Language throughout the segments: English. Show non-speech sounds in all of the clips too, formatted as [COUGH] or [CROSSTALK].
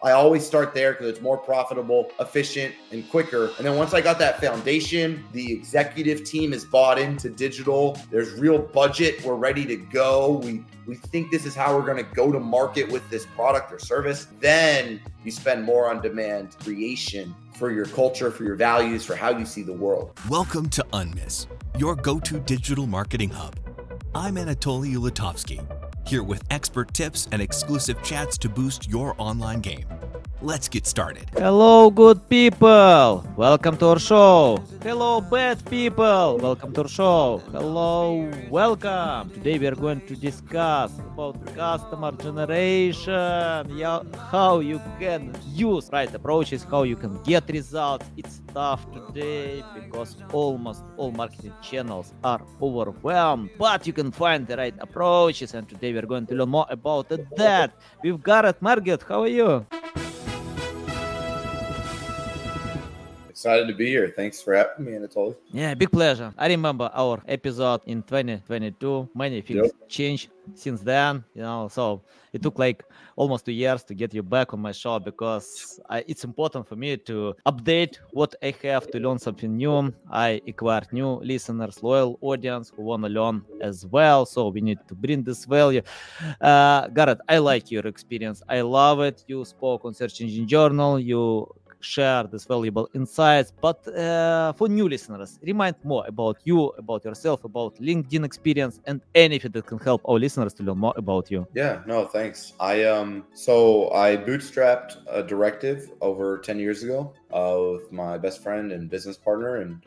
I always start there because it's more profitable, efficient, and quicker. And then once I got that foundation, the executive team is bought into digital. There's real budget. We're ready to go. We we think this is how we're going to go to market with this product or service. Then you spend more on demand creation for your culture, for your values, for how you see the world. Welcome to Unmiss, your go-to digital marketing hub. I'm Anatoly Ulatovsky here with expert tips and exclusive chats to boost your online game. Let's get started. Hello, good people. Welcome to our show. Hello, bad people. Welcome to our show. Hello, welcome. Today we are going to discuss about customer generation, how you can use right approaches, how you can get results. It's tough today because almost all marketing channels are overwhelmed, but you can find the right approaches. And today we are going to learn more about that. We've got it. Margaret, how are you? Excited to be here. Thanks for having me, Anatoly. Yeah, big pleasure. I remember our episode in 2022. Many things yep. changed since then, you know. So it took like almost two years to get you back on my show because I, it's important for me to update what I have to learn something new. I acquired new listeners, loyal audience who want to learn as well. So we need to bring this value. Uh, Garrett, I like your experience. I love it. You spoke on Search Engine Journal. You share these valuable insights. But uh, for new listeners, remind more about you, about yourself, about LinkedIn experience, and anything that can help our listeners to learn more about you. Yeah, no, thanks. I um, so I bootstrapped a directive over ten years ago uh, with my best friend and business partner, and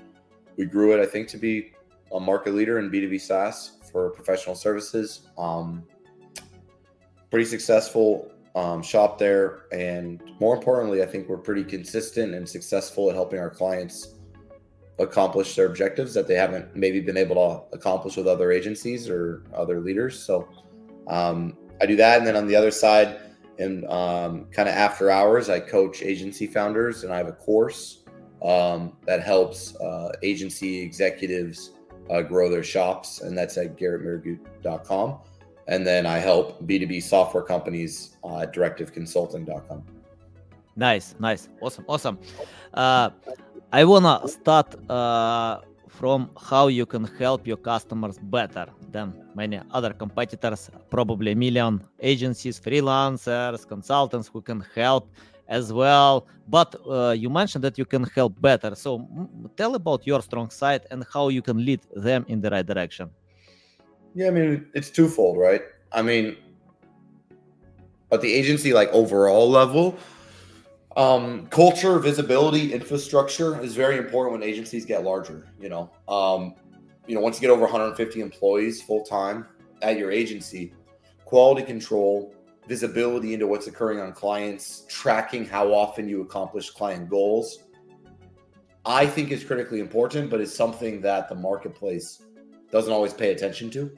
we grew it. I think to be a market leader in B two B SaaS for professional services. Um, pretty successful um, shop there. And more importantly, I think we're pretty consistent and successful at helping our clients accomplish their objectives that they haven't maybe been able to accomplish with other agencies or other leaders. So um, I do that. And then on the other side, and um, kind of after hours, I coach agency founders and I have a course um, that helps uh, agency executives uh, grow their shops. And that's at garrettmehrguth.com and then I help B2B software companies uh, at directiveconsulting.com. Nice, nice, awesome, awesome. Uh, I wanna start uh, from how you can help your customers better than many other competitors. Probably a million agencies, freelancers, consultants who can help as well. But uh, you mentioned that you can help better. So tell about your strong side and how you can lead them in the right direction. Yeah, I mean it's twofold, right? I mean, at the agency like overall level, um, culture, visibility, infrastructure is very important when agencies get larger. You know, um, you know, once you get over 150 employees full time at your agency, quality control, visibility into what's occurring on clients, tracking how often you accomplish client goals. I think is critically important, but it's something that the marketplace doesn't always pay attention to.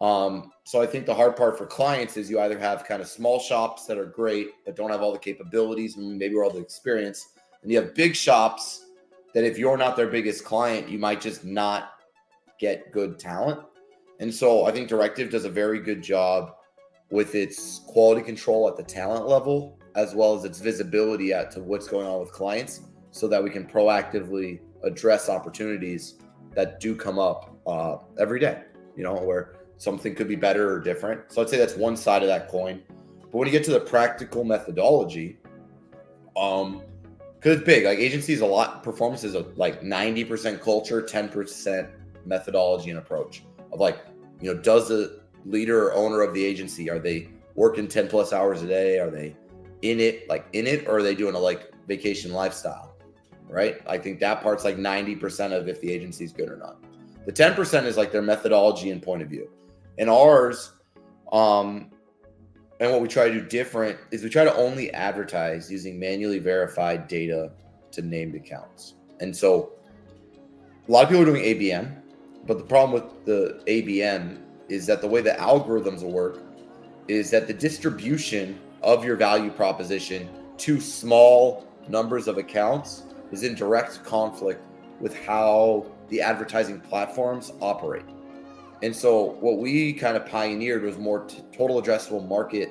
Um, so I think the hard part for clients is you either have kind of small shops that are great but don't have all the capabilities and maybe all the experience, and you have big shops that if you're not their biggest client, you might just not get good talent. And so I think Directive does a very good job with its quality control at the talent level as well as its visibility at to what's going on with clients so that we can proactively address opportunities that do come up uh, every day you know where something could be better or different. So I'd say that's one side of that coin. But when you get to the practical methodology, um, because it's big, like agencies, a lot performances of like 90% culture, 10% methodology and approach of like, you know, does the leader or owner of the agency, are they working 10 plus hours a day? Are they in it, like in it, or are they doing a like vacation lifestyle? Right. I think that part's like 90% of if the agency's good or not. The 10% is like their methodology and point of view. And ours, um, and what we try to do different is we try to only advertise using manually verified data to named accounts. And so a lot of people are doing ABM, but the problem with the ABM is that the way the algorithms work is that the distribution of your value proposition to small numbers of accounts is in direct conflict with how the advertising platforms operate. And so what we kind of pioneered was more t- total addressable market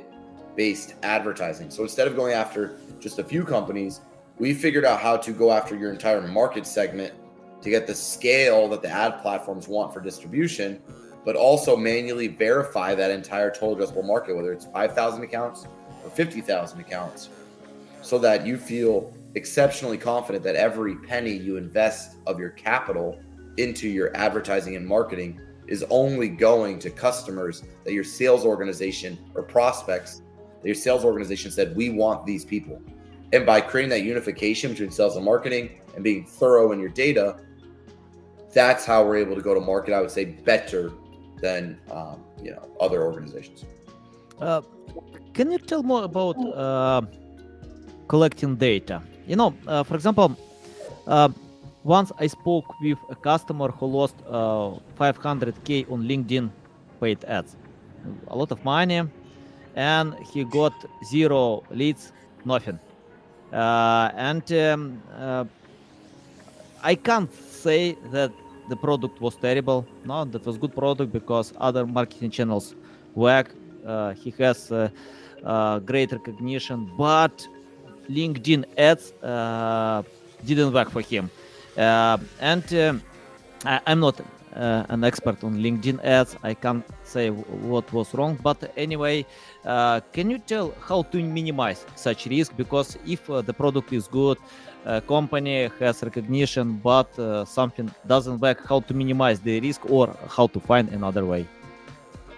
based advertising. So instead of going after just a few companies, we figured out how to go after your entire market segment to get the scale that the ad platforms want for distribution, but also manually verify that entire total addressable market, whether it's 5,000 accounts or 50,000 accounts, so that you feel exceptionally confident that every penny you invest of your capital into your advertising and marketing is only going to customers that your sales organization or prospects that your sales organization said we want these people. And by creating that unification between sales and marketing and being thorough in your data that's how we're able to go to market i would say better than um, you know other organizations. Uh, can you tell more about uh, collecting data? You know uh, for example uh, once I spoke with a customer who lost uh, 500k on LinkedIn paid ads, a lot of money, and he got zero leads, nothing. Uh, and um, uh, I can't say that the product was terrible. No, that was good product because other marketing channels work. Uh, he has uh, uh, great recognition, but LinkedIn ads didn't work for him. Uh, and uh, I, am not uh, an expert on LinkedIn ads. I can't say what was wrong, but anyway, uh, can you tell how to minimize such risk? Because if uh, the product is good, uh, company has recognition, but something doesn't work, how to minimize the risk or how to find another way?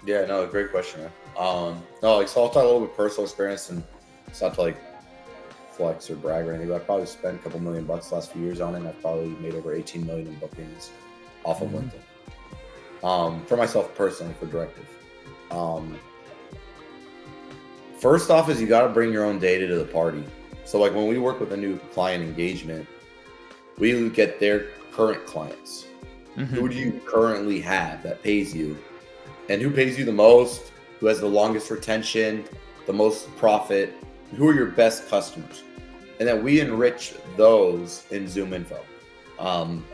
Yeah, no, great question. Um, no, like so I'll talk a little bit personal experience, and it's not to like flex or brag or anything, but I probably spent a couple million bucks last few years on it. And I've probably made over 18 million in bookings off of mm-hmm. LinkedIn. Um, for myself personally, for Directive. Um, first off, is you got to bring your own data to the party. So, like when we work with a new client engagement, we get their current clients. Mm-hmm. Who do you currently have that pays you? And who pays you the most? Who has the longest retention, the most profit? Who are your best customers? And then we enrich those in ZoomInfo. Um,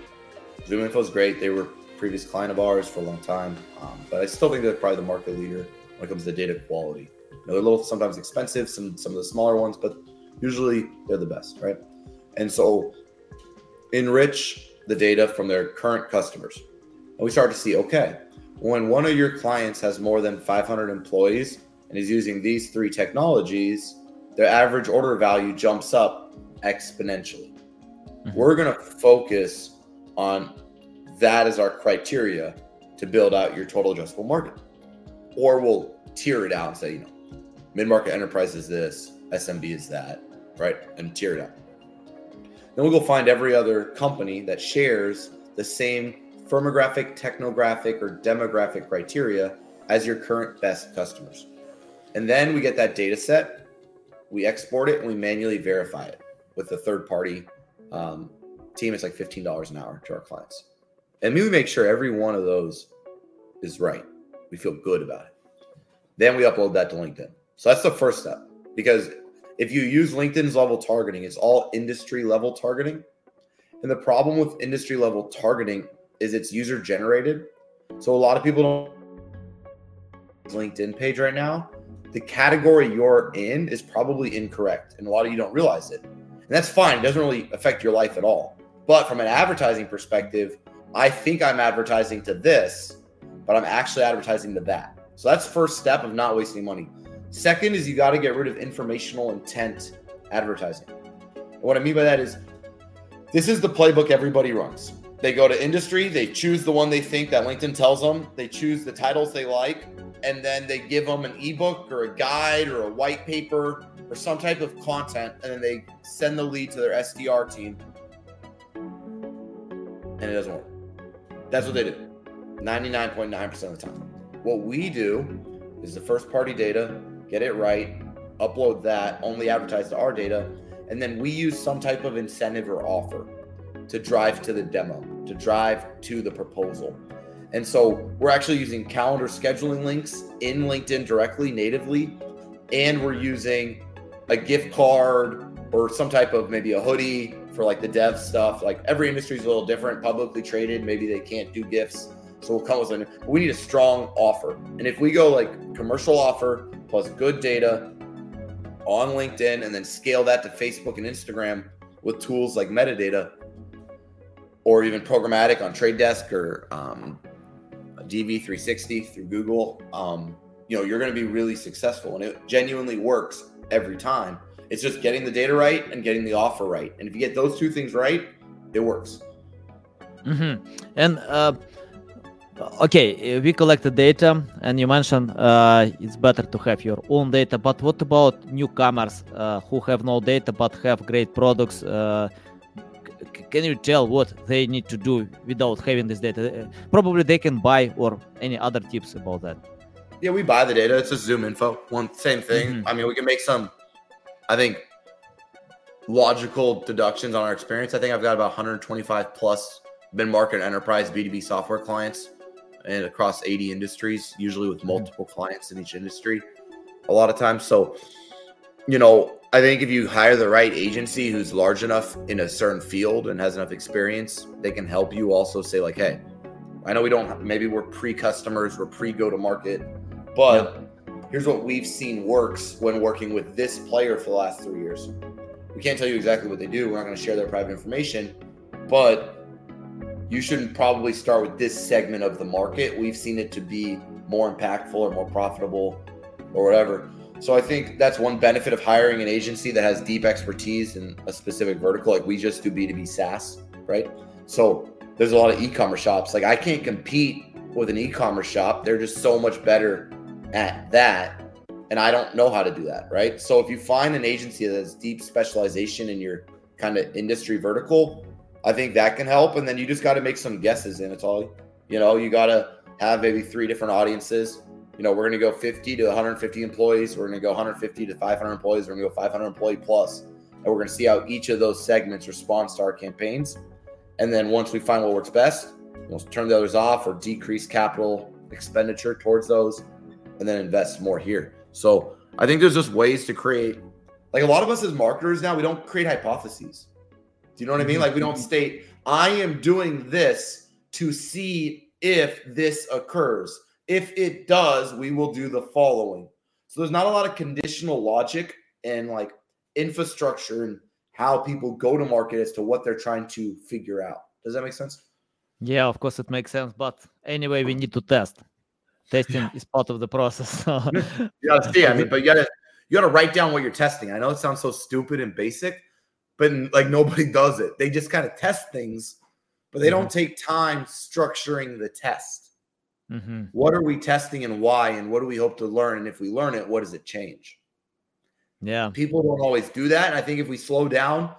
ZoomInfo is great. They were previous client of ours for a long time, um, but I still think they're probably the market leader when it comes to data quality. You know, they're a little sometimes expensive, some some of the smaller ones, but usually they're the best, right? And so enrich the data from their current customers. And we start to see, okay, when one of your clients has more than 500 employees and is using these three technologies, their average order value jumps up exponentially. Mm-hmm. We're going to focus on that as our criteria to build out your total addressable market. Or we'll tier it out and say, you know, mid market enterprise is this, SMB is that, right? And tier it out. Then we'll go find every other company that shares the same firmographic, technographic, or demographic criteria as your current best customers. And then we get that data set we export it and we manually verify it with a third party um, team. It's like $15 an hour to our clients. And we make sure every one of those is right. We feel good about it. Then we upload that to LinkedIn. So that's the first step because if you use LinkedIn's level targeting, it's all industry level targeting. And the problem with industry level targeting is it's user generated. So a lot of people don't LinkedIn page right now the category you're in is probably incorrect. And a lot of you don't realize it. And that's fine. It doesn't really affect your life at all. But from an advertising perspective, I think I'm advertising to this, but I'm actually advertising to that. So that's first step of not wasting money. Second is you got to get rid of informational intent advertising. And what I mean by that is this is the playbook everybody runs. They go to industry, they choose the one they think that LinkedIn tells them, they choose the titles they like, and then they give them an ebook or a guide or a white paper or some type of content, and then they send the lead to their SDR team, and it doesn't work. That's what they do 99.9% of the time. What we do is the first party data, get it right, upload that, only advertise to our data, and then we use some type of incentive or offer to drive to the demo, to drive to the proposal. And so we're actually using calendar scheduling links in LinkedIn directly natively. And we're using a gift card or some type of maybe a hoodie for like the dev stuff. Like every industry is a little different, publicly traded. Maybe they can't do gifts. So we'll come with an, we need a strong offer. And if we go like commercial offer plus good data, on LinkedIn and then scale that to Facebook and Instagram with tools like metadata or even programmatic on Trade Desk or um, DV360 through Google, um, you know, you're going to be really successful and it genuinely works every time. It's just getting the data right and getting the offer right. And if you get those two things right, it works. Mm-hmm. And uh, okay, we collect the data, and you mentioned uh, it's better to have your own data. But what about newcomers uh, who have no data but have great products? Can you tell what they need to do without having this data? Uh, probably they can buy or any other tips about that. Yeah, we buy the data. It's a ZoomInfo. One same thing. Mm-hmm. I mean, we can make some. I think logical deductions on our experience. I think I've got about 125 plus mid market enterprise B2B software clients and across 80 industries, usually with mm-hmm. multiple clients in each industry a lot of times. So, you know, I think if you hire the right agency who's large enough in a certain field and has enough experience, they can help you also say, like, hey, I know we don't, maybe we're pre customers, we're pre go to market, but here's what we've seen works when working with this player for the last three years. We can't tell you exactly what they do. We're not going to share their private information, but you shouldn't probably start with this segment of the market. We've seen it to be more impactful or more profitable or whatever. So I think that's one benefit of hiring an agency that has deep expertise in a specific vertical. Like we just do B2B SaaS, right? So there's a lot of e-commerce shops. Like I can't compete with an e-commerce shop. They're just so much better at that and I don't know how to do that, right? So if you find an agency that has deep specialization in your kind of industry vertical, I think that can help. And then you just got to make some guesses in. It's all, you know, you got to have maybe three different audiences. You know, we're going to go 50 to 150 employees. We're going to go 150 to 500 employees. We're going to go 500 employee plus, and we're going to see how each of those segments responds to our campaigns. And then once we find what works best, we'll turn the others off or decrease capital expenditure towards those, and then invest more here. So I think there's just ways to create, like a lot of us as marketers now, we don't create hypotheses. Do you know what I mean? Mm-hmm. Like we don't state, I am doing this to see if this occurs. If it does, we will do the following. So there's not a lot of conditional logic and like infrastructure and how people go to market as to what they're trying to figure out. Does that make sense? Yeah, of course it makes sense. But anyway, we need to test testing yeah. is part of the process. [LAUGHS] yeah, see, I mean, [LAUGHS] but you gotta you gotta write down what you're testing. I know it sounds so stupid and basic, but like nobody does it. They just kind of test things, but they mm-hmm. don't take time structuring the test. Mm-hmm. What are we testing and why, and what do we hope to learn? And if we learn it, what does it change? Yeah, people don't always do that. And I think if we slow down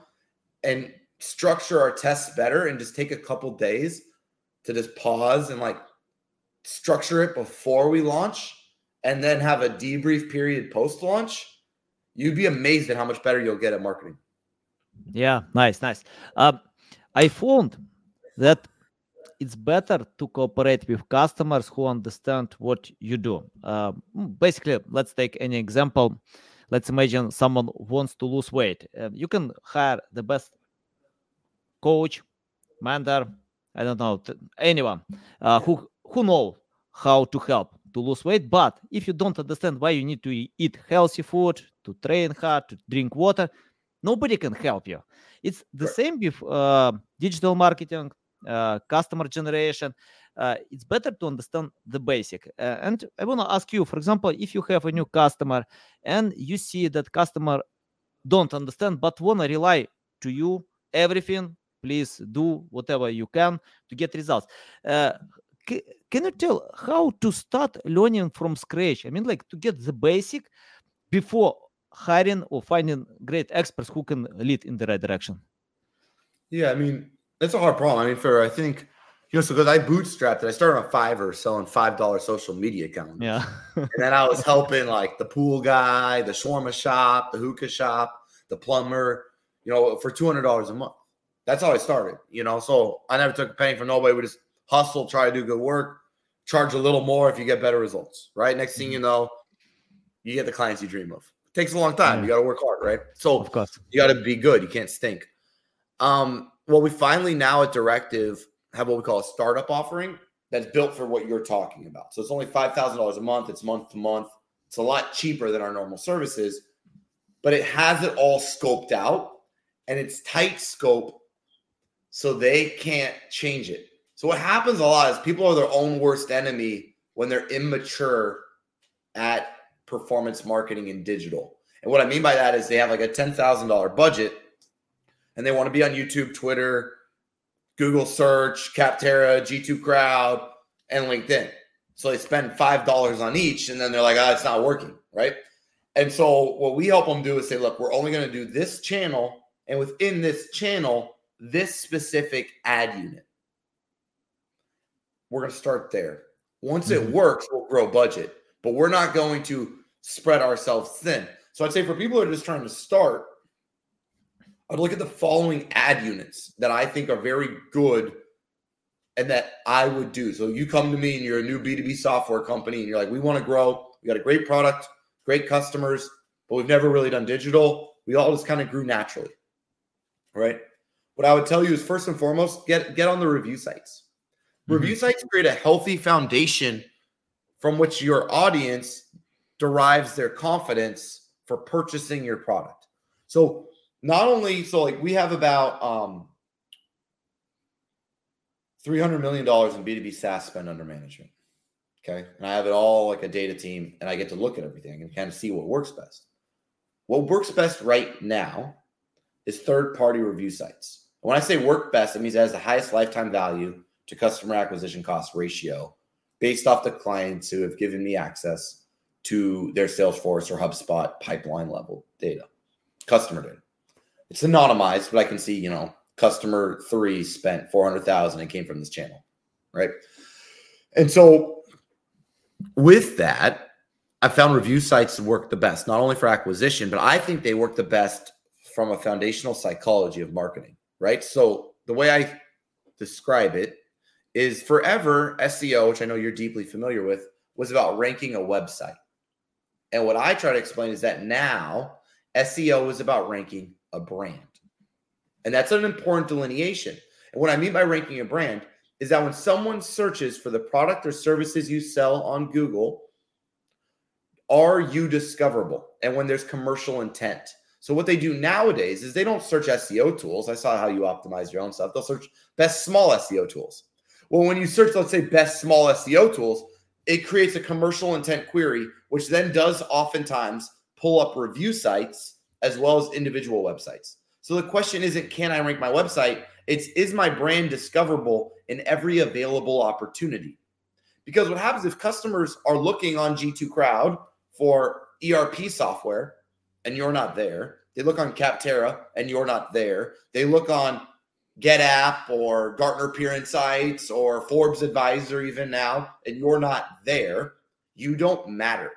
and structure our tests better and just take a couple days to just pause and like structure it before we launch and then have a debrief period post launch, you'd be amazed at how much better you'll get at marketing. Yeah, nice, nice. Um, I found that it's better to cooperate with customers who understand what you do. Uh, basically, let's take any example. Let's imagine someone wants to lose weight. Uh, you can hire the best coach, mentor, I don't know, anyone uh, who who know how to help to lose weight but if you don't understand why you need to eat healthy food to train hard to drink water nobody can help you it's the same with uh, digital marketing uh, customer generation uh, it's better to understand the basic uh, and i want to ask you for example if you have a new customer and you see that customer don't understand but want to rely to you everything please do whatever you can to get results uh, can you tell how to start learning from scratch? I mean, like to get the basic before hiring or finding great experts who can lead in the right direction. Yeah, I mean, that's a hard problem. I mean, for I think you know, so because I bootstrapped it, I started on Fiverr selling five dollar social media accounts. Yeah, [LAUGHS] and then I was helping like the pool guy, the shawarma shop, the hookah shop, the plumber. You know, for two hundred dollars a month. That's how I started. You know, so I never took a penny from nobody. We just hustle, try to do good work, charge a little more if you get better results, right? Next thing you mm-hmm. know, you get the clients you dream of. It takes a long time. You got to work hard, right? So of course. you got to be good. You can't stink. Um, well, we finally now at Directive have what we call a startup offering that's built for what you're talking about. So it's only $5,000 a month. It's month to month. It's a lot cheaper than our normal services, but it has it all scoped out and it's tight scope so they can't change it. So what happens a lot is people are their own worst enemy when they're immature at performance marketing and digital. And what I mean by that is they have like a $10,000 budget and they want to be on YouTube, Twitter, Google search, Capterra, G2 Crowd, and LinkedIn. So they spend $5 on each and then they're like, oh, it's not working. Right. And so what we help them do is say, look, we're only going to do this channel. And within this channel, this specific ad unit. We're going to start there. Once it mm-hmm. works, we'll grow budget, but we're not going to spread ourselves thin. So I'd say for people who are just trying to start, I'd look at the following ad units that I think are very good and that I would do. So you come to me and you're a new B2B software company and you're like, we want to grow. We got a great product, great customers, but we've never really done digital. We all just kind of grew naturally. Right. What I would tell you is first and foremost, get get on the review sites. Mm-hmm. Review sites create a healthy foundation from which your audience derives their confidence for purchasing your product. So not only so like we have about um 300 million dollars in B2B SaaS spend under management. Okay. And I have it all like a data team and I get to look at everything and kind of see what works best. What works best right now is third party review sites. When I say work best, it means it has the highest lifetime value to customer acquisition cost ratio based off the clients who have given me access to their Salesforce or HubSpot pipeline level data, customer data. It's anonymized, but I can see, you know, customer three spent 400,000 and came from this channel. Right. And so with that, I found review sites work the best, not only for acquisition, but I think they work the best from a foundational psychology of marketing. Right. So the way I describe it is forever SEO, which I know you're deeply familiar with, was about ranking a website. And what I try to explain is that now SEO is about ranking a brand. And that's an important delineation. And what I mean by ranking a brand is that when someone searches for the product or services you sell on Google, are you discoverable? And when there's commercial intent. So what they do nowadays is they don't search SEO tools. I saw how you optimize your own stuff. They'll search best small SEO tools. Well, when you search, let's say best small SEO tools, it creates a commercial intent query, which then does oftentimes pull up review sites as well as individual websites. So the question isn't can I rank my website? It's is my brand discoverable in every available opportunity? Because what happens if customers are looking on G2 Crowd for ERP software and you're not there? They look on Capterra and you're not there. They look on GetApp or Gartner Peer Insights or Forbes Advisor even now and you're not there. You don't matter.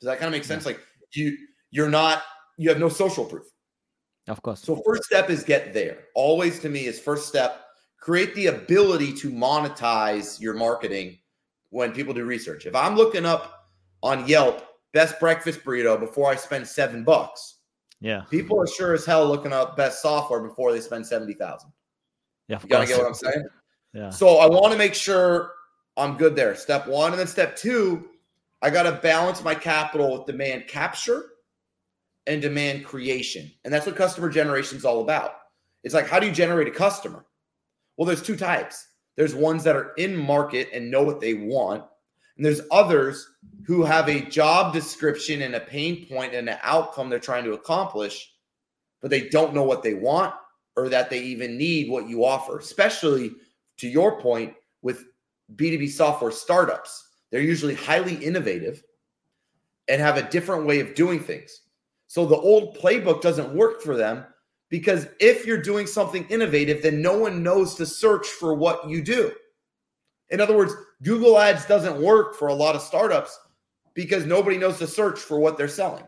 Does that kind of make sense? Like you you're not you have no social proof. Of course. So first step is get there. Always to me is first step create the ability to monetize your marketing when people do research. If I'm looking up on Yelp best breakfast burrito before I spend 7 bucks. Yeah. People are sure as hell looking up best software before they spend 70,000. Yeah. You got to get what I'm saying? Yeah. So I want to make sure I'm good there. Step 1 and then step 2, I got to balance my capital with demand capture and demand creation. And that's what customer generation is all about. It's like, how do you generate a customer? Well, there's two types. There's ones that are in market and know what they want. And there's others who have a job description and a pain point and an outcome they're trying to accomplish, but they don't know what they want or that they even need what you offer, especially to your point with B2B software startups. They're usually highly innovative and have a different way of doing things. So the old playbook doesn't work for them because if you're doing something innovative, then no one knows to search for what you do. In other words, Google Ads doesn't work for a lot of startups because nobody knows to search for what they're selling.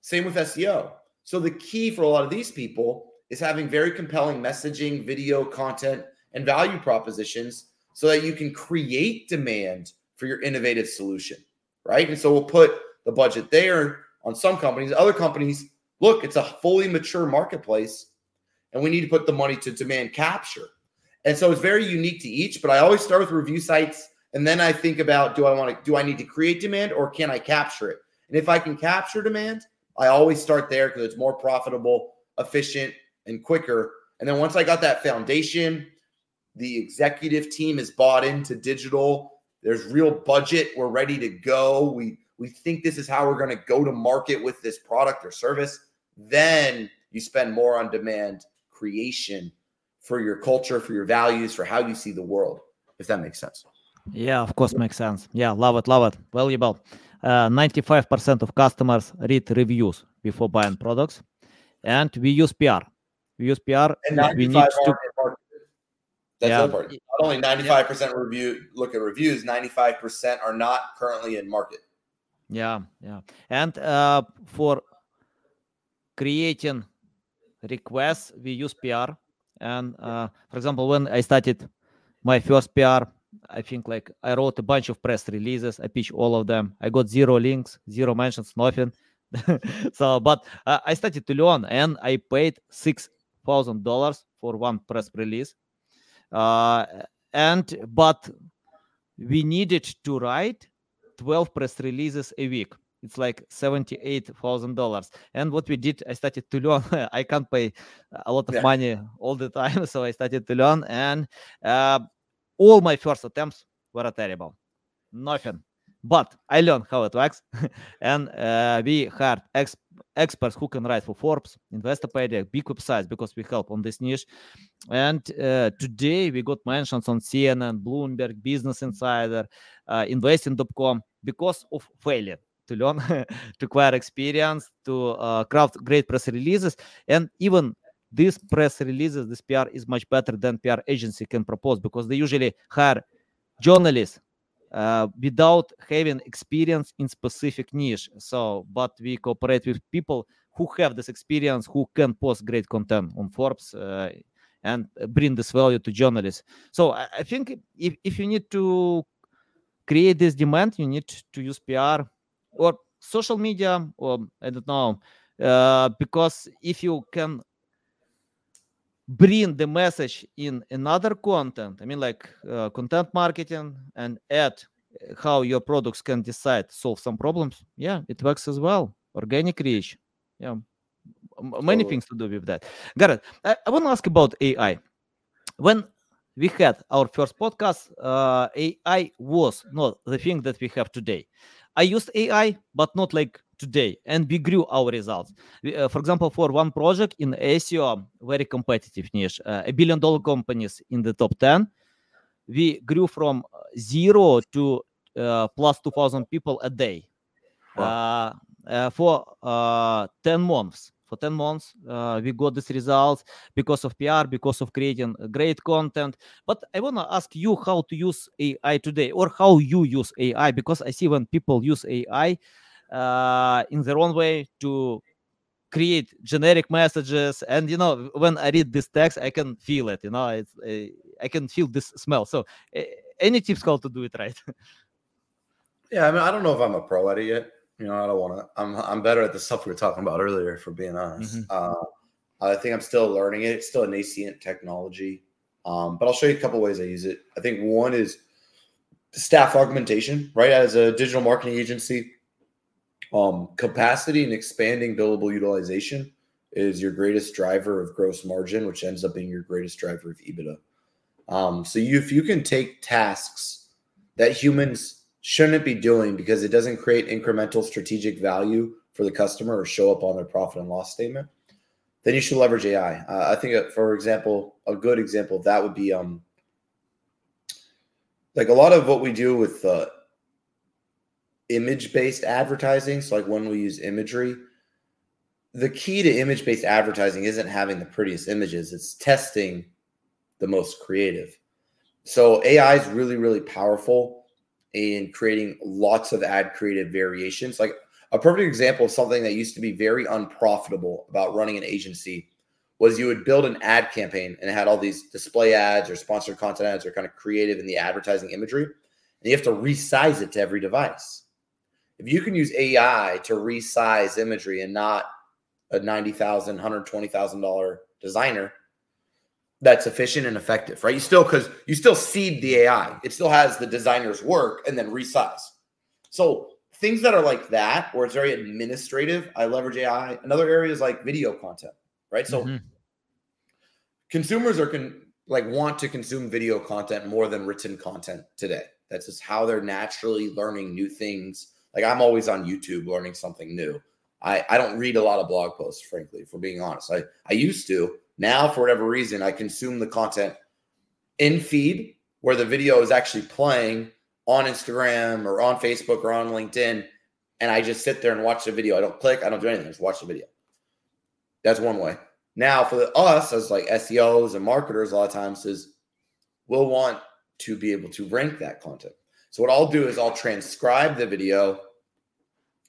Same with SEO. So the key for a lot of these people is having very compelling messaging, video content, and value propositions so that you can create demand for your innovative solution, right? And so we'll put the budget there on some companies. Other companies, look, it's a fully mature marketplace, and we need to put the money to demand capture. And so it's very unique to each. But I always start with review sites, and then I think about do I want to do I need to create demand or can I capture it? And if I can capture demand, I always start there because it's more profitable, efficient, and quicker. And then once I got that foundation, the executive team is bought into digital. There's real budget. We're ready to go. We we think this is how we're going to go to market with this product or service. Then you spend more on demand creation for your culture, for your values, for how you see the world, if that makes sense. Yeah, of course, makes sense. Yeah, love it, love it. Valuable. Uh, 95% of customers read reviews before buying products, and we use PR. We use PR. And we need to. That's yeah. part. Not only 95% yeah. review look at reviews, 95% are not currently in market. Yeah, yeah. And uh, for creating requests, we use PR. And uh, for example, when I started my first PR, I think like I wrote a bunch of press releases. I pitched all of them. I got zero links, zero mentions, nothing. [LAUGHS] so, but uh, I started to learn, and I paid six thousand dollars for one press release. Uh, and but we needed to write 12 press releases a week it's like $78,000. And what we did, I started to learn. [LAUGHS] I can't pay a lot of yeah. money all the time. [LAUGHS] So I started to learn. And uh, all my first attempts were terrible. Nothing. But I learned how it works. [LAUGHS] and uh, we hired ex- experts who can write for Forbes, Investopedia, big websites because we help on this niche. And uh, today we got mentions on CNN, Bloomberg, Business Insider, uh, Investing.com because of failure to learn, [LAUGHS] to acquire experience, to uh, craft great press releases, and even these press releases, this PR is much better than PR agency can propose because they usually hire journalists uh, without having experience in specific niche. So, but we cooperate with people who have this experience, who can post great content on Forbes uh, and bring this value to journalists. So, I, think if, if you need to create this demand, you need to use PR or social media, or I don't know, uh, because if you can bring the message in another content, I mean, like uh, content marketing, and add uh, how your products can decide solve some problems. Yeah, it works as well. Organic reach. Yeah, many things to do with that. Garrett, I, I want to ask about AI. When we had our first podcast, uh, AI was not the thing that we have today. I used AI, but not like today, and we grew our results. Uh, for example, for one project in SEO, very competitive niche, uh, a billion dollar companies in the top 10, we grew from zero to uh, plus 2,000 people a day wow. Uh, uh, for uh, 10 months for 10 months uh, we got these results because of pr because of creating great content but i want to ask you how to use ai today or how you use ai because i see when people use ai uh, in their own way to create generic messages and you know when i read this text i can feel it you know it's uh, i can feel this smell so uh, any tips how to do it right [LAUGHS] yeah i mean i don't know if i'm a pro at it yet you know, I don't want to. I'm I'm better at the stuff we were talking about earlier. For being honest, mm-hmm. uh, I think I'm still learning it. It's still a nascent technology, um, but I'll show you a couple ways I use it. I think one is staff augmentation. Right, as a digital marketing agency, um, capacity and expanding billable utilization is your greatest driver of gross margin, which ends up being your greatest driver of EBITDA. Um, so you, if you can take tasks that humans shouldn't be doing because it doesn't create incremental strategic value for the customer or show up on their profit and loss statement, then you should leverage AI. Uh, I think, for example, a good example of that would be um, like a lot of what we do with uh, image based advertising. So, like when we use imagery, the key to image based advertising isn't having the prettiest images, it's testing the most creative. So, AI is really, really powerful in creating lots of ad creative variations. Like a perfect example of something that used to be very unprofitable about running an agency was you would build an ad campaign and it had all these display ads or sponsored content ads or kind of creative in the advertising imagery. And you have to resize it to every device. If you can use AI to resize imagery and not a $90,000, $120,000 designer, that's efficient and effective, right? You still because you still seed the AI. It still has the designer's work and then resize. So things that are like that, where it's very administrative, I leverage AI. Another area is like video content, right? So mm-hmm. consumers are con- like want to consume video content more than written content today. That's just how they're naturally learning new things. Like I'm always on YouTube learning something new. I, I don't read a lot of blog posts, frankly, for being honest. I, I used to. Now, for whatever reason, I consume the content in feed where the video is actually playing on Instagram or on Facebook or on LinkedIn. And I just sit there and watch the video. I don't click, I don't do anything, just watch the video. That's one way. Now, for us as like SEOs and marketers, a lot of times is we'll want to be able to rank that content. So what I'll do is I'll transcribe the video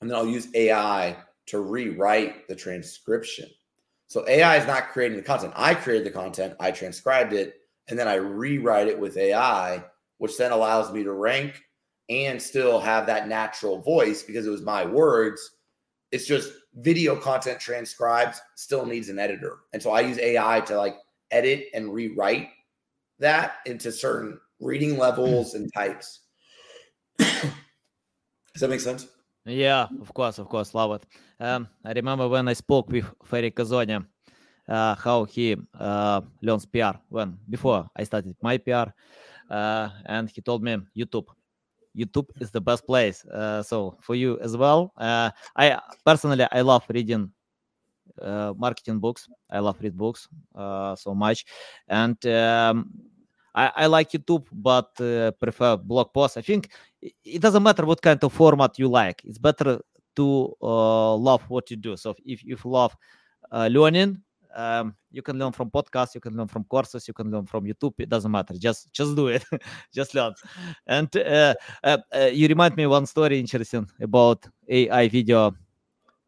and then I'll use AI to rewrite the transcription. So AI is not creating the content. I created the content, I transcribed it, and then I rewrite it with AI, which then allows me to rank and still have that natural voice because it was my words. It's just video content transcribed still needs an editor. And so I use AI to like edit and rewrite that into certain reading levels and types. Does that make sense? Yeah, of course, of course, love it. Um, I remember when I spoke with Ferry Kazoni, uh, how he uh, learns PR when before I started my PR, uh, and he told me YouTube. YouTube is the best place. Uh, so for you as well. Uh, I personally I love reading uh, marketing books. I love read books so much, and um, I, I like YouTube, but uh, prefer blog posts. I think it doesn't matter what kind of format you like. It's better to uh, love what you do. So if, you love uh, learning, um, you can learn from podcasts, you can learn from courses, you can learn from YouTube. It doesn't matter. Just just do it. [LAUGHS] just learn. And uh, you remind me one story interesting about AI video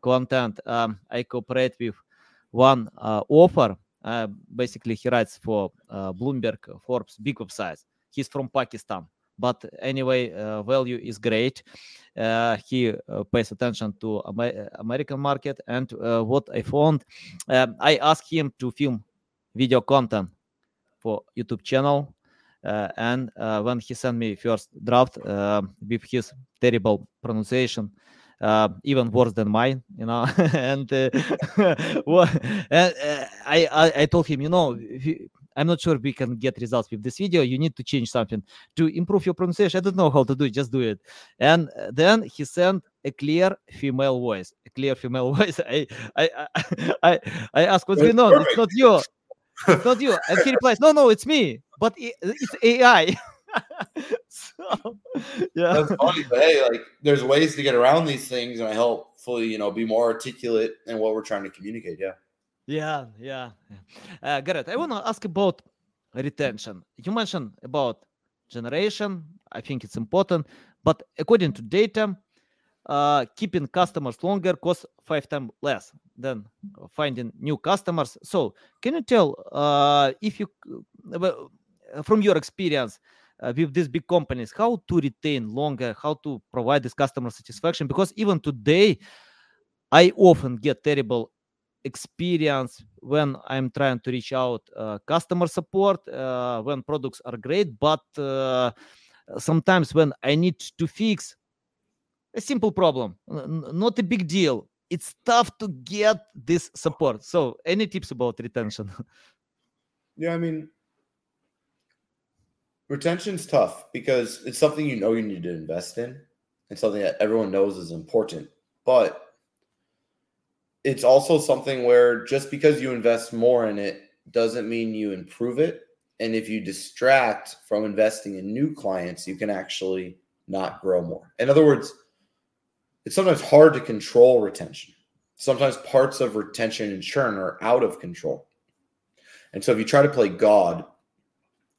content. Um, I cooperate with one author basically, he writes for uh, Bloomberg, Forbes, big websites. He's from Pakistan, but anyway, uh, value is great. he pays attention to Amer- American market, and what I found, um, I asked him to film video content for YouTube channel. And when he sent me first draft with his terrible pronunciation, uh, even worse than mine, you know. [LAUGHS] and uh, [LAUGHS] well, uh, I, I, I told him, you know, I'm not sure we can get results with this video. You need to change something to improve your pronunciation. I don't know how to do it. Just do it. And then he sent a clear female voice. A clear female [LAUGHS] voice. I I I I asked what's going on. It's not you. It's not you. And he replies, No, no, it's me. But it's AI. [LAUGHS] so, yeah, that's funny. But hey, like, there's ways to get around these things, and I hopefully, you know, be more articulate in what we're trying to communicate. Yeah. Yeah, yeah. Uh, Garrett, I want to ask about retention. You mentioned about generation. I think it's important, but according to data, uh, keeping customers longer costs five times less than finding new customers. So, can you tell uh, if you, from your experience, uh, with these big companies how to retain longer how to provide this customer satisfaction? Because even today i often get terrible experience when i'm trying to reach out uh, customer support uh, when products are great but uh, sometimes when i need to fix a simple problem not a big deal it's tough to get this support. So any tips about retention? [LAUGHS] Yeah i mean Retention's tough because it's something you know you need to invest in and something that everyone knows is important. But it's also something where just because you invest more in it doesn't mean you improve it. And if you distract from investing in new clients, you can actually not grow more. In other words, it's sometimes hard to control retention. Sometimes parts of retention and churn are out of control. And so if you try to play God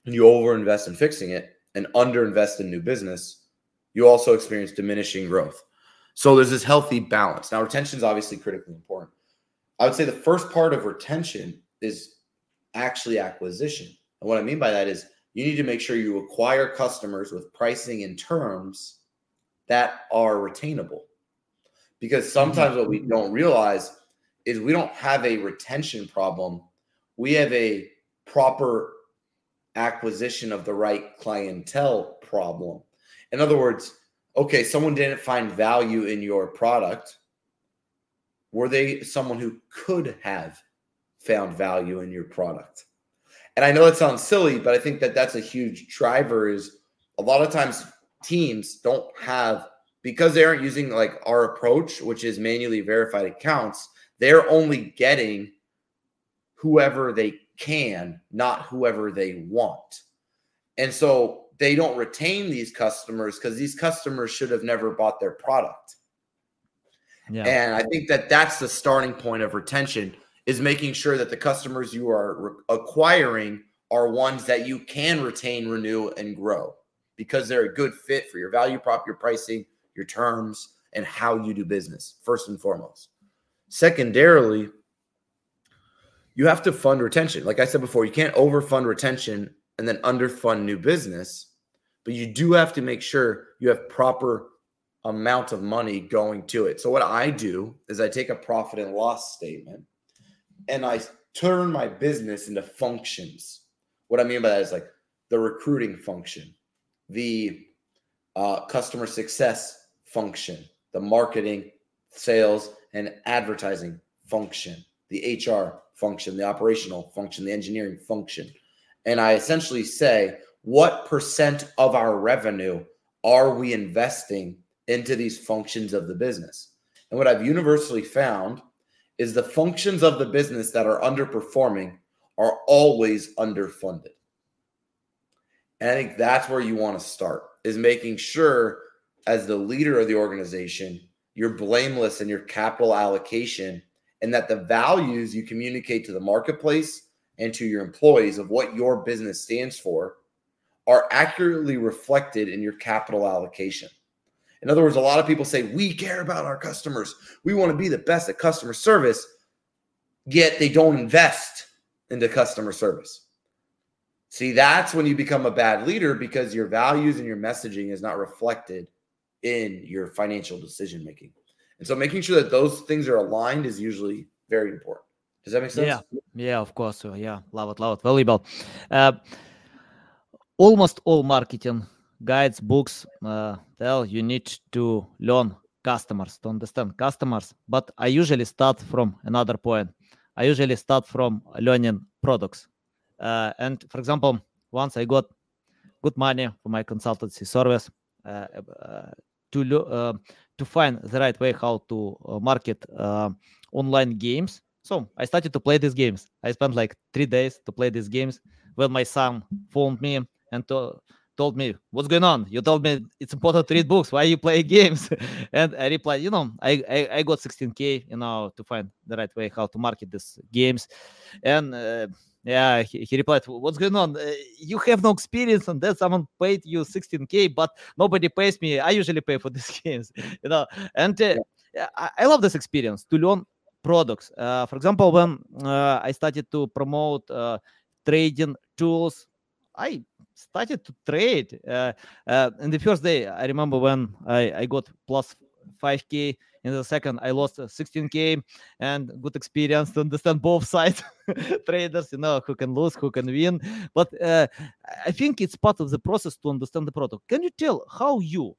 and you overinvest in fixing it and underinvest in new business, you also experience diminishing growth. So there's this healthy balance. Now, retention is obviously critically important. I would say the first part of retention is actually acquisition. And what I mean by that is you need to make sure you acquire customers with pricing and terms that are retainable. Because sometimes what we mm-hmm. don't realize is we don't have a retention problem, we have a proper acquisition of the right clientele problem. In other words, okay, someone didn't find value in your product. Were they someone who could have found value in your product? And I know it sounds silly, but I think that that's a huge driver is a lot of times teams don't have because they aren't using like our approach, which is manually verified accounts, they're only getting whoever they can, not whoever they want. And so they don't retain these customers because these customers should have never bought their product. Yeah. And I think that that's the starting point of retention is making sure that the customers you are re- acquiring are ones that you can retain, renew, and grow because they're a good fit for your value prop, your pricing, your terms, and how you do business, first and foremost. Secondarily, you have to fund retention. Like I said before, you can't overfund retention and then underfund new business, but you do have to make sure you have proper amount of money going to it. So what I do is I take a profit and loss statement and I turn my business into functions. What I mean by that is like the recruiting function, the uh, customer success function, the marketing, sales, and advertising function, the HR function, the operational function, the engineering function. And I essentially say, what percent of our revenue are we investing into these functions of the business? And what I've universally found is the functions of the business that are underperforming are always underfunded. And I think that's where you want to start is making sure as the leader of the organization, you're blameless in your capital allocation and that the values you communicate to the marketplace and to your employees of what your business stands for are accurately reflected in your capital allocation. In other words, a lot of people say, We care about our customers. We want to be the best at customer service, yet they don't invest into customer service. See, that's when you become a bad leader because your values and your messaging is not reflected in your financial decision making. And so making sure that those things are aligned is usually very important. Does that make sense? Yeah, yeah, of course. Yeah, love it, love it. Valuable. Uh, almost all marketing guides, books uh, tell you need to learn customers to understand customers. But I usually start from another point. I usually start from learning products. Uh, and for example, once I got good money for my consultancy service uh, uh to uh, to find the right way how to uh, market online games. So I started to play these games. I spent like three days to play these games. When my son phoned me and to, told me, "What's going on? You told me it's important to read books. Why you play [LAUGHS] games?" and I replied, "You know, I, I, I got 16k, you know, to find the right way how to market these games." And uh, yeah, he, he, replied, "What's going on? Uh, you have no experience, and then someone paid you 16k, but nobody pays me. I usually pay for [LAUGHS] these games, you know." And uh. I, I, love this experience to learn products. Uh, for example, when uh, I started to promote uh, trading tools, I started to trade. Uh, uh, in the first day, I remember when I, I got plus 5k. In the second, I lost 16k, and good experience to understand both [LAUGHS] sides. Traders, you know, who can lose, who can win. But uh, I think it's part of the process to understand the product. Can you tell how you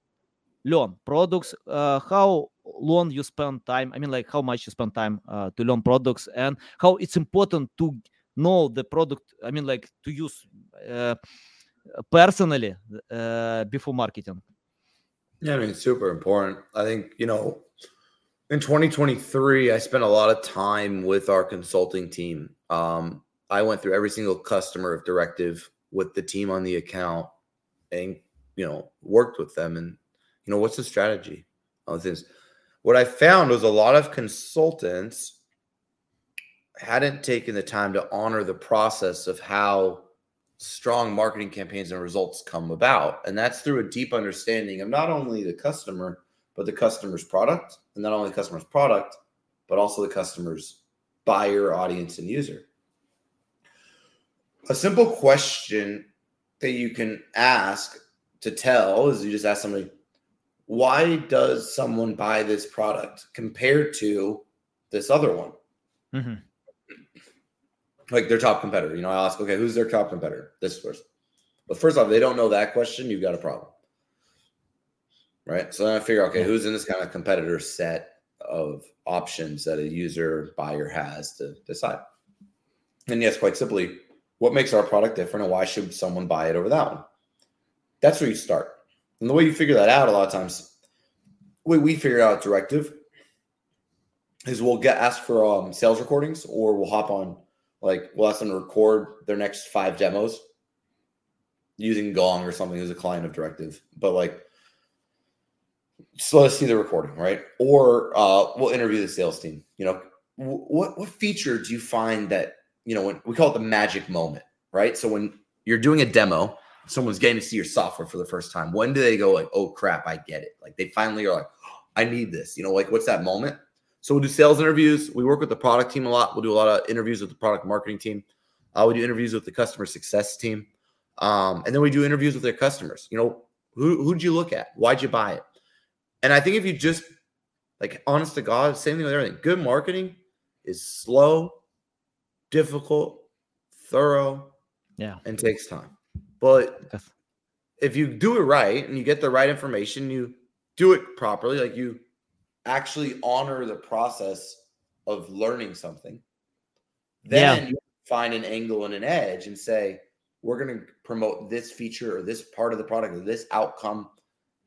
learn products? Uh, how long you spend time? I mean, like how much you spend time uh, to learn products, and how it's important to know the product. I mean, like to use uh, personally uh, before marketing? Yeah, I mean, it's super important. I think, you know, in 2023, I spent a lot of time with our consulting team. Um, I went through every single customer of Directive with the team on the account and, you know, worked with them. And, you know, what's the strategy? All things. What I found was a lot of consultants hadn't taken the time to honor the process of how strong marketing campaigns and results come about. And that's through a deep understanding of not only the customer, but the customer's product, and not only the customer's product, but also the customer's buyer, audience, and user. A simple question that you can ask to tell is you just ask somebody, why does someone buy this product compared to this other one? Mm-hmm like their top competitor. You know, I ask, okay, who's their top competitor? This person. But first off, they don't know that question. You've got a problem. right? So then I figure, okay, who's in this kind of competitor set of options that a user buyer has to decide? And yes, quite simply, what makes our product different and why should someone buy it over that one? That's where you start. And the way you figure that out, a lot of times, the way we figure out directive is we'll get asked for um, sales recordings or we'll hop on, like, we'll ask them to record their next five demos using Gong or something as a client of directive. But like, so let's see the recording, right? Or uh, we'll interview the sales team. You know, what what feature do you find that you know when we call it the magic moment, right? So when you're doing a demo, someone's getting to see your software for the first time. When do they go like, "Oh crap, I get it"? Like they finally are like, "I need this." You know, like what's that moment? So we'll do sales interviews. We work with the product team a lot. We'll do a lot of interviews with the product marketing team. Uh, we do interviews with the customer success team, um, and then we do interviews with their customers. You know, who who'd you look at? Why'd you buy it? And I think if you just like honest to God, same thing with everything. Good marketing is slow, difficult, thorough, yeah, and takes time. But if you do it right and you get the right information, you do it properly, like you actually honor the process of learning something, then yeah. you find an angle and an edge and say, we're going to promote this feature or this part of the product or this outcome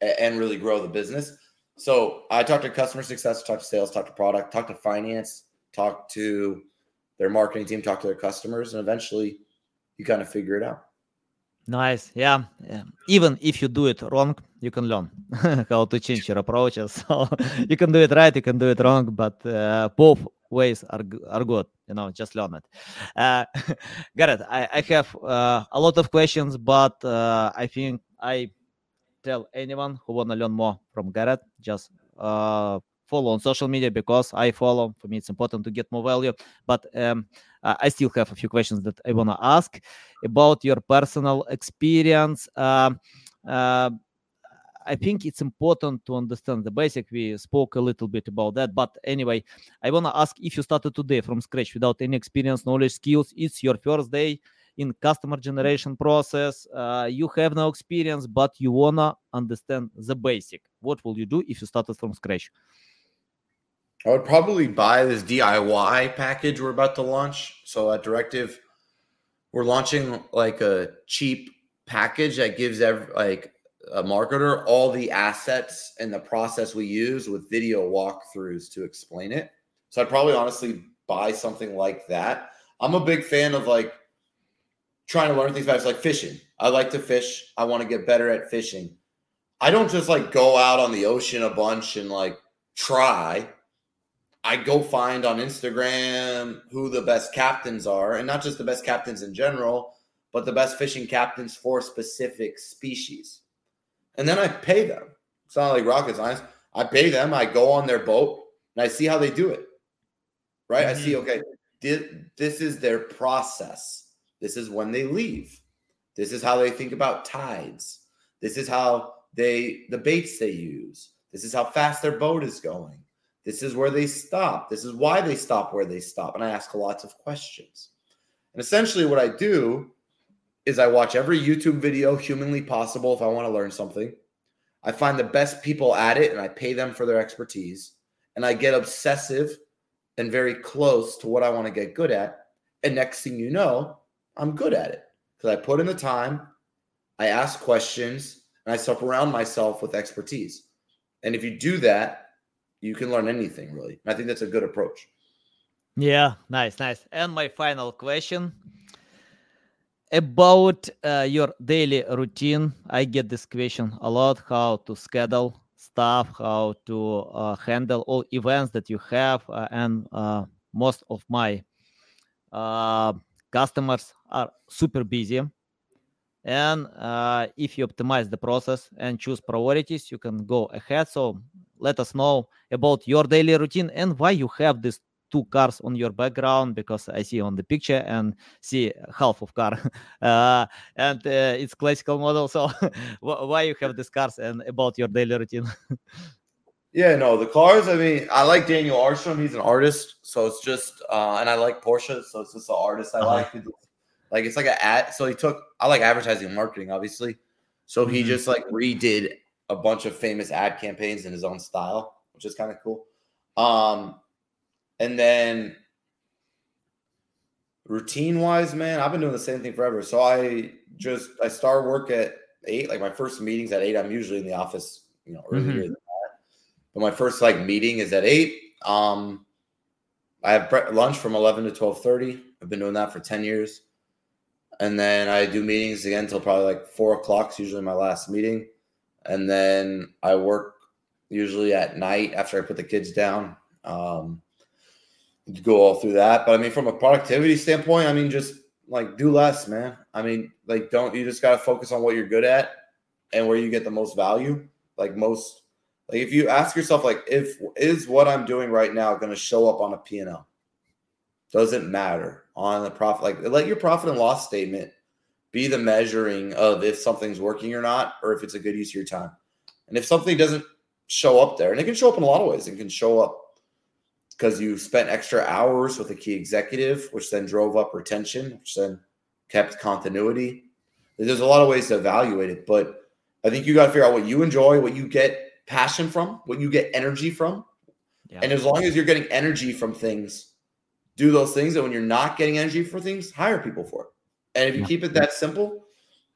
and really grow the business. So I talk to customer success, talk to sales, talk to product, talk to finance, talk to their marketing team, talk to their customers, and eventually you kind of figure it out. Nice. Yeah. Even if you do it wrong, you can learn [LAUGHS] how to change your approaches. [LAUGHS] So you can do it right, you can do it wrong, but uh, both ways are are good. You know, just learn it. Uh, [LAUGHS] Garrett, I, I have uh, a lot of questions, but uh, I think I tell anyone who want to learn more from Garrett, just uh, follow on social media because I follow. For me, it's important to get more value. But um, I still have a few questions that I want to ask about your personal experience. Uh, uh, I think it's important to understand the basic. We spoke a little bit about that, but anyway, I want to ask if you started today from scratch without any experience, knowledge, skills. It's your first day in customer generation process uh, you have no experience but you wanna understand the basic what will you do if you started from scratch i would probably buy this diy package we're about to launch so at directive we're launching like a cheap package that gives every, like a marketer all the assets and the process we use with video walkthroughs to explain it so i'd probably honestly buy something like that i'm a big fan of like trying to learn things it's like fishing. I like to fish. I want to get better at fishing. I don't just like go out on the ocean a bunch and like try. I go find on Instagram who the best captains are, and not just the best captains in general, but the best fishing captains for specific species. And then I pay them. It's not like rocket science. I pay them, I go on their boat, and I see how they do it. Right? Mm-hmm. I see, okay, this is their process this is when they leave. This is how they think about tides. This is how they the baits they use. This is how fast their boat is going. This is where they stop. This is why they stop where they stop. And I ask lots of questions. And essentially, what I do is I watch every YouTube video humanly possible if I want to learn something. I find the best people at it and I pay them for their expertise. And I get obsessive and very close to what I want to get good at. And next thing you know, I'm good at it because I put in the time, I ask questions, and I surround myself with expertise. And if you do that, you can learn anything really. I think that's a good approach. Yeah, nice, nice. And my final question about uh, your daily routine. I get this question a lot how to schedule stuff, how to uh, handle all events that you have. Uh, and uh, most of my uh, customers are super busy and uh, if you optimize the process and choose priorities you can go ahead so let us know about your daily routine and why you have these two cars on your background because i see on the picture and see half of car [LAUGHS] uh, and uh, it's classical model so [LAUGHS] why you have these cars and about your daily routine [LAUGHS] Yeah, no, the cars. I mean, I like Daniel Armstrong. He's an artist, so it's just, uh, and I like Porsche, so it's just an artist I uh-huh. like. Like it's like a ad. So he took. I like advertising and marketing, obviously. So he mm-hmm. just like redid a bunch of famous ad campaigns in his own style, which is kind of cool. Um, and then routine wise, man, I've been doing the same thing forever. So I just I start work at eight. Like my first meetings at eight. I'm usually in the office, you know, earlier mm-hmm. than that. But my first like meeting is at eight. Um, I have bre- lunch from eleven to twelve thirty. I've been doing that for ten years, and then I do meetings again until probably like four o'clock. It's usually my last meeting, and then I work usually at night after I put the kids down. Um, go all through that. But I mean, from a productivity standpoint, I mean, just like do less, man. I mean, like don't you just gotta focus on what you're good at and where you get the most value. Like most, like if you ask yourself, like, if is what I'm doing right now going to show up on a P&L? Doesn't matter on the profit. Like, let your profit and loss statement be the measuring of if something's working or not, or if it's a good use of your time. And if something doesn't show up there, and it can show up in a lot of ways, it can show up because you spent extra hours with a key executive, which then drove up retention, which then kept continuity. There's a lot of ways to evaluate it, but I think you got to figure out what you enjoy, what you get passion from, what you get energy from. Yeah. And as long as you're getting energy from things, do those things. And when you're not getting energy for things, hire people for it. And if you yeah. keep it that simple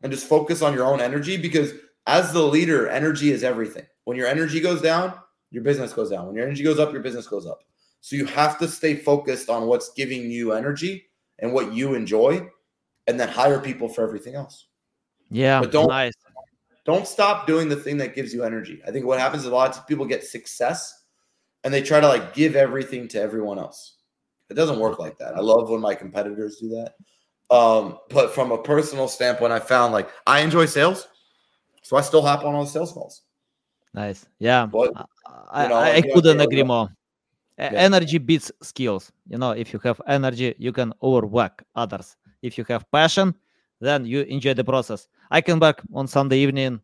and just focus on your own energy, because as the leader, energy is everything. When your energy goes down, your business goes down. When your energy goes up, your business goes up. So you have to stay focused on what's giving you energy and what you enjoy, and then hire people for everything else. Yeah, but don't nice. don't stop doing the thing that gives you energy. I think what happens is a lot of people get success and they try to like give everything to everyone else. It doesn't work like that. I love when my competitors do that. Um, but from a personal standpoint, I found like I enjoy sales, so I still hop on all the sales calls. Nice, yeah. But, I, know, I, I couldn't agree more. Yeah. energy beats skills. You know if you have energy you can overwork others. If you have passion then you enjoy the process. I can work on sunday evening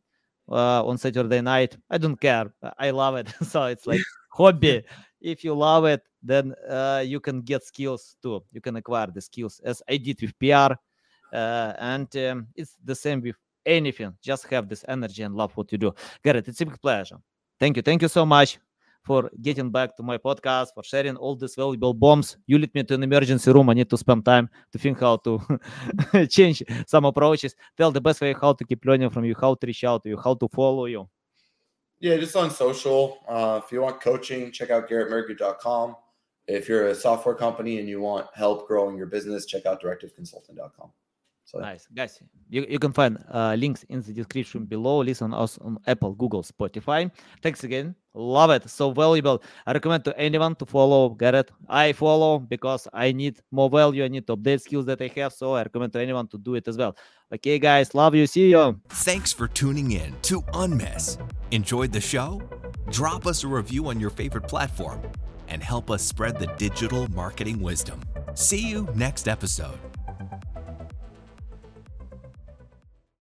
uh, on saturday night. I don't care. I love it. [LAUGHS] So it's like [LAUGHS] hobby. If you love it then uh, you can get skills too you can acquire the skills as i did with pr uh, and um, it's the same with anything just have this energy and love what you do garrett it's a big pleasure thank you thank you so much for getting back to my podcast, for sharing all these valuable bombs. You lead me to an emergency room. I need to spend time to think how to [LAUGHS] change some approaches. Tell the best way how to keep learning from you, how to reach out to you, how to follow you. Yeah, just on social. Uh, if you want coaching, check out garrettmehrguth.com. If you're a software company and you want help growing your business, check out directiveconsulting.com. So nice, guys. You, you can find uh, links in the description below. Listen us on Apple, Google, Spotify. Thanks again. Love it. So valuable. I recommend to anyone to follow Garrett. I follow because I need more value. I need to update skills that I have. So I recommend to anyone to do it as well. Okay, guys. Love you. See you. Thanks for tuning in to Unmiss. Enjoyed the show? Drop us a review on your favorite platform and help us spread the digital marketing wisdom. See you next episode.